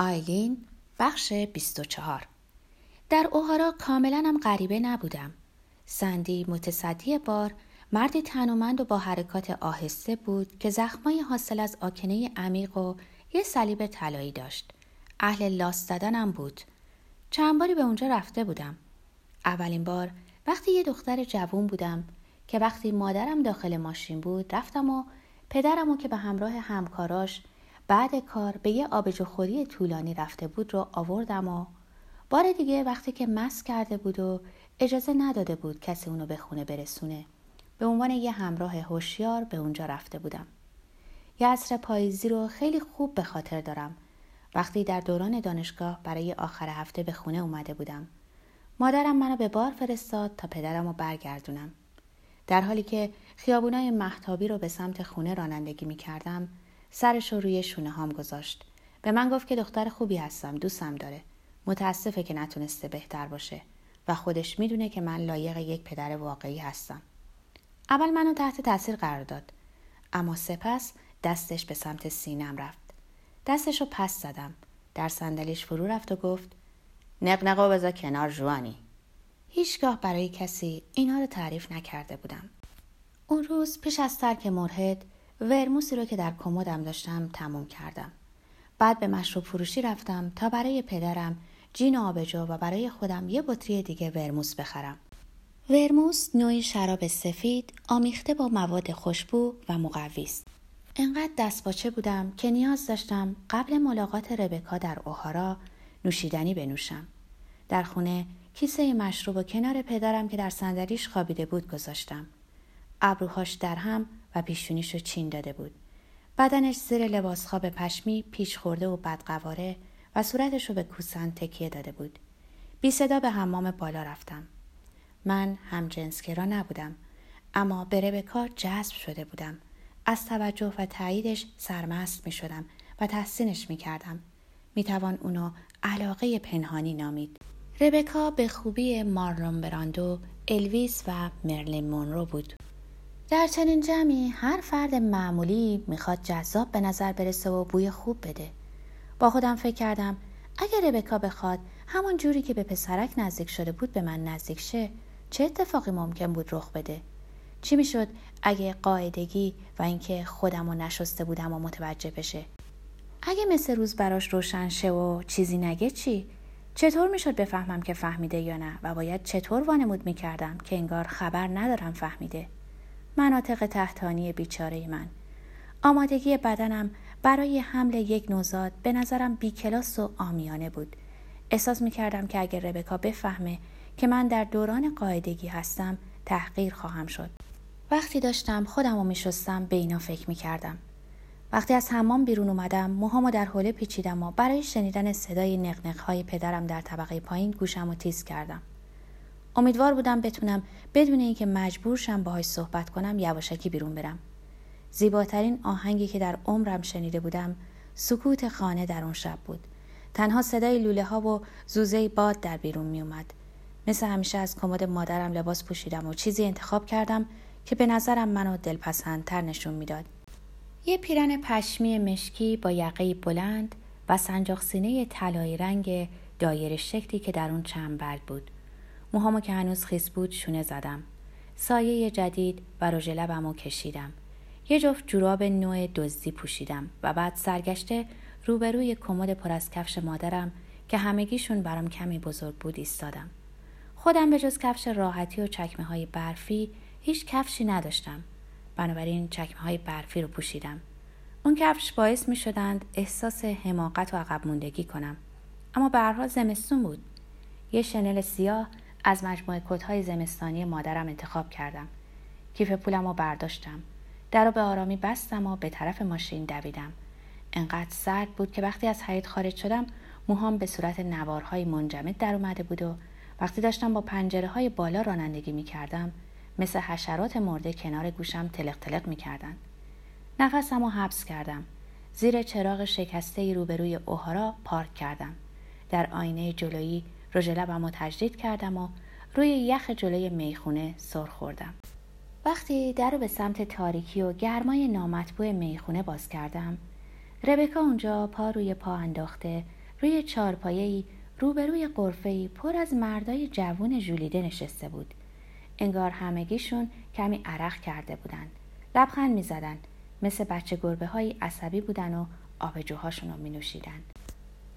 آیلین بخش 24 در اوهارا کاملا هم غریبه نبودم. سندی متصدی بار مردی تنومند و با حرکات آهسته بود که زخمای حاصل از آکنه عمیق و یه صلیب طلایی داشت. اهل لاس زدنم بود. چند باری به اونجا رفته بودم. اولین بار وقتی یه دختر جوون بودم که وقتی مادرم داخل ماشین بود رفتم و پدرم که به همراه همکاراش بعد کار به یه آبجوخوری طولانی رفته بود رو آوردم و بار دیگه وقتی که مس کرده بود و اجازه نداده بود کسی اونو به خونه برسونه به عنوان یه همراه هوشیار به اونجا رفته بودم. یه عصر پاییزی رو خیلی خوب به خاطر دارم. وقتی در دوران دانشگاه برای آخر هفته به خونه اومده بودم. مادرم منو به بار فرستاد تا پدرم رو برگردونم. در حالی که خیابونای محتابی رو به سمت خونه رانندگی می کردم سرش رو روی شونه هام گذاشت. به من گفت که دختر خوبی هستم دوستم داره. متاسفه که نتونسته بهتر باشه و خودش می‌دونه که من لایق یک پدر واقعی هستم. اول منو تحت تاثیر قرار داد اما سپس دستش به سمت سینم رفت. دستش رو پس زدم در صندلیش فرو رفت و گفت نقنقو بذار کنار جوانی. هیچگاه برای کسی اینا رو تعریف نکرده بودم. اون روز پیش از ترک مرهد ورموسی رو که در کمدم داشتم تموم کردم. بعد به مشروب فروشی رفتم تا برای پدرم جین آبجو و برای خودم یه بطری دیگه ورموس بخرم. ورموس نوعی شراب سفید آمیخته با مواد خوشبو و مقوی است. انقدر دستپاچه بودم که نیاز داشتم قبل ملاقات ربکا در اوهارا نوشیدنی بنوشم. در خونه کیسه مشروب و کنار پدرم که در صندلیش خوابیده بود گذاشتم. ابروهاش در هم و پیشونیش رو چین داده بود. بدنش زیر لباس خواب پشمی پیش خورده و بدقواره و صورتش رو به کوسن تکیه داده بود. بی صدا به حمام بالا رفتم. من هم جنسگرا نبودم اما به ربکا جذب شده بودم. از توجه و تاییدش سرمست می شدم و تحسینش می کردم. می توان اونو علاقه پنهانی نامید. ربکا به خوبی مارلون براندو الویس و مرلین مونرو بود. در چنین جمعی هر فرد معمولی می‌خواد جذاب به نظر برسه و بوی خوب بده. با خودم فکر کردم اگر ربکا بخواد همون جوری که به پسرک نزدیک شده بود به من نزدیک شه چه اتفاقی ممکن بود رخ بده؟ چی می‌شد اگه قاعدگی و اینکه خودم رو نشسته بودم و متوجه بشه؟ اگه مثل روز براش روشن شه و چیزی نگه چی؟ چطور می‌شد بفهمم که فهمیده یا نه و باید چطور وانمود می‌کردم که انگار خبر ندارم فهمیده؟ مناطق تحتانی بیچاره من. آمادگی بدنم برای حمل یک نوزاد به نظرم بیکلاس و آمیانه بود. احساس می‌کردم که اگر ربکا بفهمه که من در دوران قاعدگی هستم تحقیر خواهم شد. وقتی داشتم خودم رو میشستم به اینا فکر می‌کردم. وقتی از حمام بیرون اومدم موهامو در حوله پیچیدم و برای شنیدن صدای نقنقهای پدرم در طبقه پایین گوشم و تیز کردم. امیدوار بودم بتونم بدون اینکه مجبور شم باهاش صحبت کنم یواشکی بیرون برم زیباترین آهنگی که در عمرم شنیده بودم سکوت خانه در اون شب بود تنها صدای لوله ها و زوزه باد در بیرون می اومد. مثل همیشه از کمد مادرم لباس پوشیدم و چیزی انتخاب کردم که به نظرم منو دلپسندتر نشون می‌داد. یه پیرن پشمی مشکی با یقه بلند و سنجاق سینه طلایی رنگ دایر شکلی که در اون چنبرگ بود. موهامو که هنوز خیس بود شونه زدم. سایه جدید و رژ لبمو کشیدم. یه جفت جوراب نوع دزدی پوشیدم و بعد سرگشته روبروی کمد پر از کفش مادرم که همگیشون برام کمی بزرگ بود ایستادم. خودم به جز کفش راحتی و چکمه های برفی هیچ کفشی نداشتم. بنابراین چکمه های برفی رو پوشیدم. اون کفش باعث می شدند احساس حماقت و عقب موندگی کنم. اما به زمستون بود. یه شنل سیاه از مجموعه کتهای زمستانی مادرم انتخاب کردم. کیف پولم رو برداشتم. در رو به آرامی بستم و به طرف ماشین دویدم. انقدر سرد بود که وقتی از حیط خارج شدم موهام به صورت نوارهای منجمد در اومده بود و وقتی داشتم با پنجره های بالا رانندگی می کردم مثل حشرات مرده کنار گوشم تلق تلق می کردن. نفسم رو حبس کردم. زیر چراغ شکسته روبروی اوهارا پارک کردم. در آینه جلویی رژ لبم رو تجدید کردم و روی یخ جلوی می‌خونه سر خوردم. وقتی در رو به سمت تاریکی و گرمای نامطبوع می‌خونه باز کردم ربکا اونجا پا روی پا انداخته روی چارپایه‌ای روبروی قرفه‌ای پر از مردای جوون ژولیده نشسته بود انگار همگیشون کمی عرق کرده بودند لبخند می‌زدند مثل بچه گربه های عصبی بودن و آبجوهاشون رو می نوشیدن.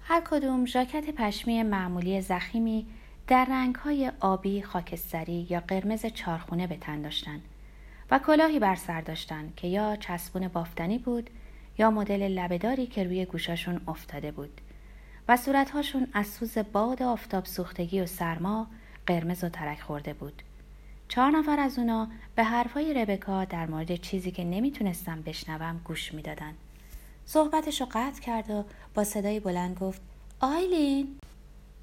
هر کدوم ژاکت پشمی معمولی زخیمی در رنگ های آبی، خاکستری یا قرمز چارخونه به تن داشتن و کلاهی بر سر داشتن که یا چسبون بافتنی بود یا مدل لبهداری که روی گوشاشون افتاده بود و صورتهاشون از سوز باد آفتاب سوختگی و سرما قرمز و ترک خورده بود. چهار نفر از اونا به حرفهای ربکا در مورد چیزی که نمی‌تونستم بشنوم گوش می‌دادن. صحبتش رو قطع کرد و با صدای بلند گفت آیلین؟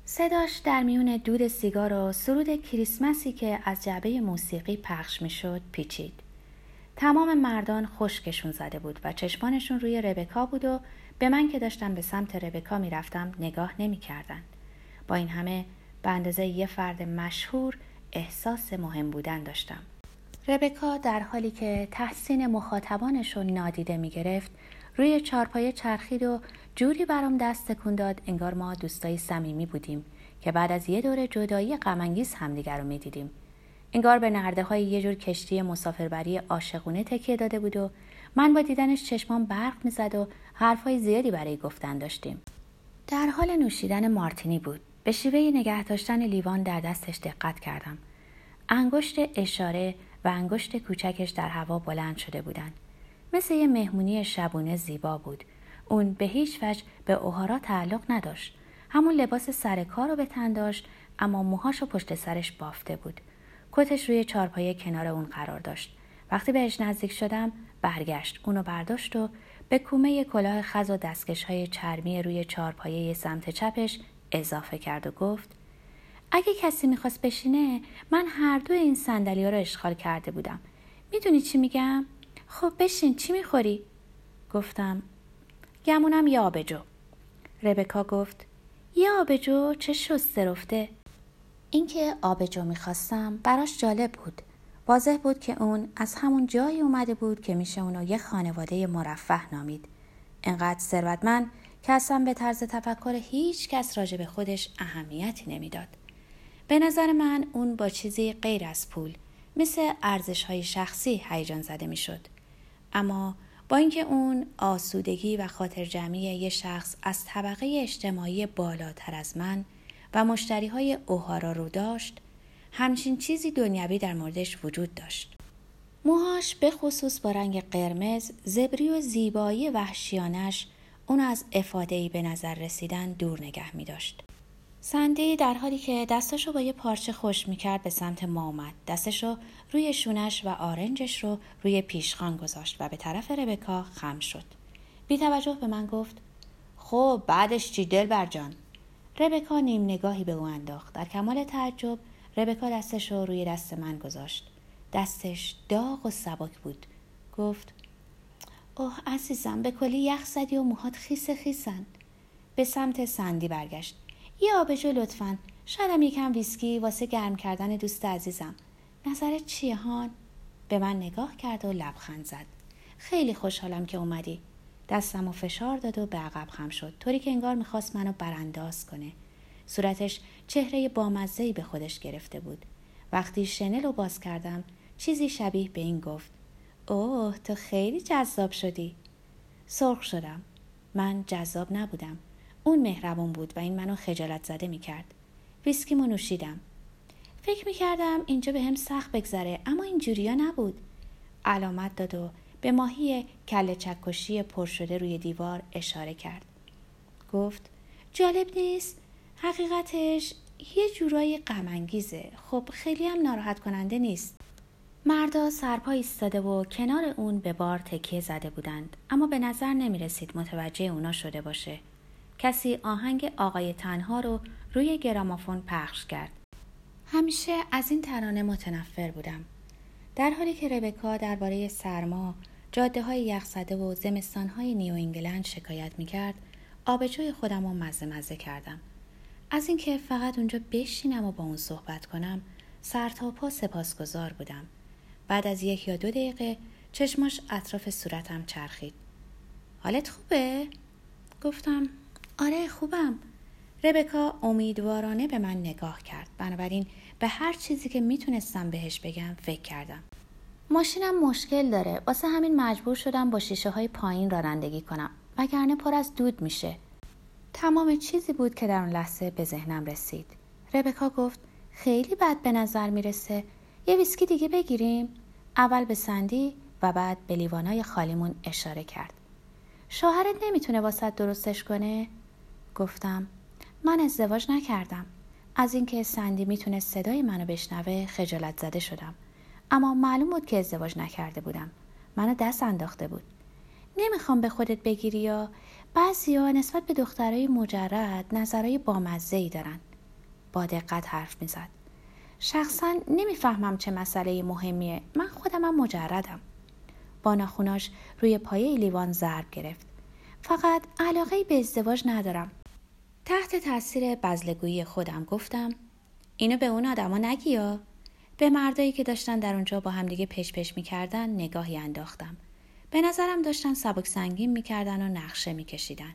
صداش در میون دود سیگار و سرود کریسمسی که از جعبه موسیقی پخش می‌شد پیچید. تمام مردان خشکشون زده بود و چشمانشون روی ربکا بود و به من که داشتم به سمت ربکا می‌رفتم نگاه نمی‌کردند با این همه به اندازه یه فرد مشهور احساس مهم بودن داشتم. ربکا در حالی که تحسین مخاطبانش رو نادیده می گرفت روی چارپایه چرخید و جوری برام دست تکون داد انگار ما دوستای صمیمی بودیم که بعد از یه دور جدایی غمانگیز همدیگر رو می‌دیدیم. انگار به نرده های یه جور کشتی مسافربری عاشقونه تکیه داده بود و من با دیدنش چشمان برق می‌زد و حرفهای زیادی برای گفتن داشتیم. در حال نوشیدن مارتینی بود. به شیوه نگه داشتن لیوان در دستش دقت کردم. انگشت اشاره و انگشت کوچکش در هوا بلند شده بودند. مثل یه مهمونی شبونه زیبا بود. اون به هیچ وجه به اوهارا تعلق نداشت. همون لباس سر کار رو به تن داشت اما موهاش رو پشت سرش بافته بود. کتش روی چارپایه کنار اون قرار داشت. وقتی بهش نزدیک شدم برگشت اونو برداشت و به کومه کلاه خز و دستکش های چرمی روی چارپایه سمت چپش اضافه کرد و گفت اگه کسی می‌خواست بشینه من هر دو این صندلی رو اشغال کرده بودم. می‌دونی چی میگم؟ خب بشین چی می‌خوری؟ گفتم گمونم یه آبجو. ربکا گفت یه آبجو چه شسته رفته؟ اینکه آبجو می‌خواستم براش جالب بود. واضح بود که اون از همون جایی اومده بود که میشه اونو یه خانواده مرفه نامید. انقدر ثروتمند که اصلا به طرز تفکر هیچ کس راجع به خودش اهمیتی نمی‌داد. به نظر من اون با چیزی غیر از پول مثل ارزش های شخصی هیجان زده می‌شد. اما با اینکه اون آسودگی و خاطر جمعی یه شخص از طبقه اجتماعی بالاتر از من و مشتری های اوهارا رو داشت همچین چیزی دنیوی در موردش وجود داشت موهاش به خصوص با رنگ قرمز زبری و زیبایی وحشیانش اون از افادهی به نظر رسیدن دور نگه می داشت. سندی در حالی که دستشو با یه پارچه خوش می‌کرد به سمت ما اومد. دستشو روی شونش و آرنجش رو روی پیشخان گذاشت و به طرف ربکا خم شد. بی توجه به من گفت خب بعدش چی دل بر جان؟ ربکا نیم نگاهی به او انداخت. در کمال تعجب ربکا دستش رو روی دست من گذاشت. دستش داغ و سبک بود. گفت اوه عزیزم به کلی یخ زدی و موهات خیس خیسن. به سمت سندی برگشت. یه آبجو لطفا. شایدم یکم ویسکی واسه گرم کردن دوست عزیزم. نظرت چیه هان؟ به من نگاه کرد و لبخند زد. خیلی خوشحالم که اومدی. دستم و فشار داد و به عقب خم شد. طوری که انگار می‌خواست منو برانداز کنه. صورتش چهره بامزهی به خودش گرفته بود. وقتی شنل رو باز کردم چیزی شبیه به این گفت. اوه تو خیلی جذاب شدی. سرخ شدم. من جذاب نبودم. اون مهربون بود و این منو خجالت زده می‌کرد. ویسکیمو نوشیدم. فکر می‌کردم اینجا به هم سخت بگذره اما اینجوریا نبود. علامت داد و به ماهی کل چکشی پر شده روی دیوار اشاره کرد. گفت جالب نیست. حقیقتش یه جورایی غمانگیزه. خب خیلی هم ناراحت کننده نیست. مردا سرپا ایستاده و کنار اون به بار تکیه زده بودند اما به نظر نمی رسید متوجه اونا شده باشه. کسی آهنگ آقای تنها رو روی گرامافون پخش کرد. همیشه از این ترانه متنفر بودم. در حالی که ربکا درباره سرما، جاده های یخزده و زمستان های نیو انگلند شکایت می کرد، آبجوی خودم رو مزه مزه کردم. از اینکه فقط اونجا بشینم و با اون صحبت کنم، سر تا پا سپاسگزار بودم. بعد از یک یا دو دقیقه چشماش اطراف صورتم چرخید. حالت خوبه؟ گفتم آره خوبم. ربکا امیدوارانه به من نگاه کرد. بنابراین به هر چیزی که می‌تونستم بهش بگم فکر کردم. ماشینم مشکل داره. واسه همین مجبور شدم با شیشه های پایین رانندگی کنم. وگرنه پر از دود میشه. تمام چیزی بود که در اون لحظه به ذهنم رسید. ربکا گفت خیلی بد به نظر می‌رسه. یه ویسکی دیگه بگیریم. اول به سندی و بعد به لیوانای خالیمون اشاره کرد. شوهرت نمی‌تونه واسط درستش کنه؟ گفتم من ازدواج نکردم. از اینکه سندی می‌تونه صدای منو بشنوه خجالت زده شدم. اما معلوم بود که ازدواج نکرده بودم. منو دست انداخته بود. نمی‌خوام به خودت بگیری یا؟ بعضیا نسبت به دخترای مجرد نظرهای بامزه ای دارن. با دقت حرف می‌زد. شخصا نمی‌فهمم چه مسئله مهمیه. من خودم هم مجردم. با ناخوناش روی پایه لیوان ضرب گرفت. فقط علاقه به ازدواج ندارم. تحت تاثیر بزلگویی خودم گفتم اینو به اون آدما نگی یا؟ به مردایی که داشتن در اونجا با همدیگه پش پش می‌کردن نگاهی انداختم. به نظرم داشتن سبک سنگین می‌کردن و نقشه میکشیدن.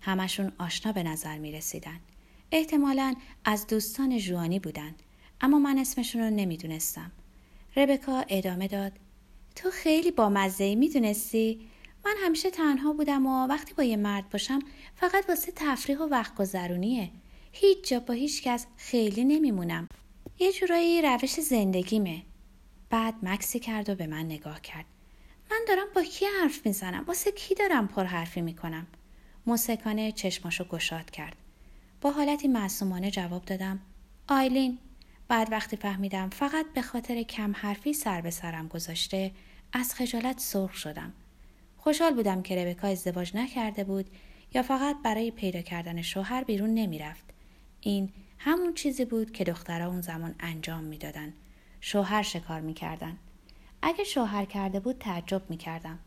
همشون آشنا به نظر می‌رسیدن. احتمالا از دوستان جوانی بودن اما من اسمشون رو نمی‌دونستم. ربکا ادامه داد تو خیلی با مزه می‌دونستی؟ من همیشه تنها بودم و وقتی با یه مرد باشم فقط واسه تفریح و وقت گذرونیه. هیچ جا با هیچ کس خیلی نمیمونم. یه جورایی روش زندگیمه. بعد مکسی کرد و به من نگاه کرد. من دارم با کی حرف می‌زنم؟ واسه کی دارم پر حرفی می‌کنم؟ موسکانه چشماشو گشاد کرد. با حالتی معصومانه جواب دادم آیلین. بعد وقتی فهمیدم فقط به خاطر کم حرفی سر به سرم گذاشته از خجالت سرخ شدم. خوشحال بودم که ربکا ازدواج نکرده بود یا فقط برای پیدا کردن شوهر بیرون نمی‌رفت. این همون چیزی بود که دخترها اون زمان انجام می‌دادن. شوهر شکار می‌کردن. اگه شوهر کرده بود تعجب می‌کردم.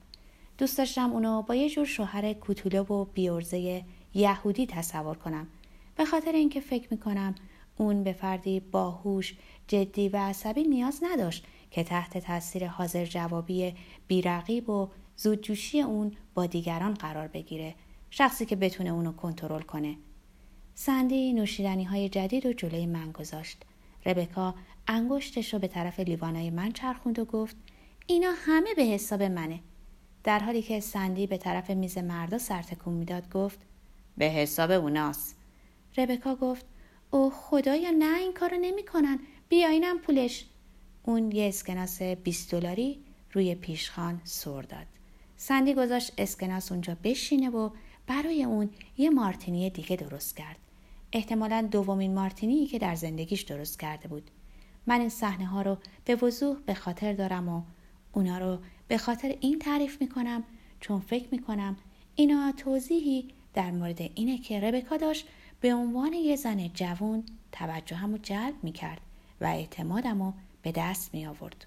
دوست داشتم اونو با یه جور شوهر کوتوله و بیورزه یهودی تصور کنم. به خاطر اینکه فکر می‌کنم اون به فردی باهوش جدی و عصبی نیاز نداشت که تحت تاثیر حاضر جوابی بیرقیب و زودجوشی اون با دیگران قرار بگیره شخصی که بتونه اونو کنترل کنه. سندی نوشیدنی های جدید و جلوی من گذاشت. ربکا انگشتش رو به طرف لیوانای من چرخوند و گفت اینا همه به حساب منه. در حالی که سندی به طرف میز مردا سرتکون می‌داد گفت به حساب اوناست. ربکا گفت او خدایا نه این کارو نمی‌کنن. بیاینم پولش. اون یه اسکناس 20 دلاری روی پیشخان سر داد. سندی گذاشت اسکناس اونجا بشینه و برای اون یه مارتینی دیگه درست کرد احتمالا دومین مارتینی که در زندگیش درست کرده بود من این صحنه ها رو به وضوح به خاطر دارم و اونا رو به خاطر این تعریف می‌کنم چون فکر می‌کنم اینا توضیحی در مورد اینه که ربکا داشت به عنوان یه زن جوون توجهم رو جلب می‌کرد و اعتمادم رو به دست می آورد.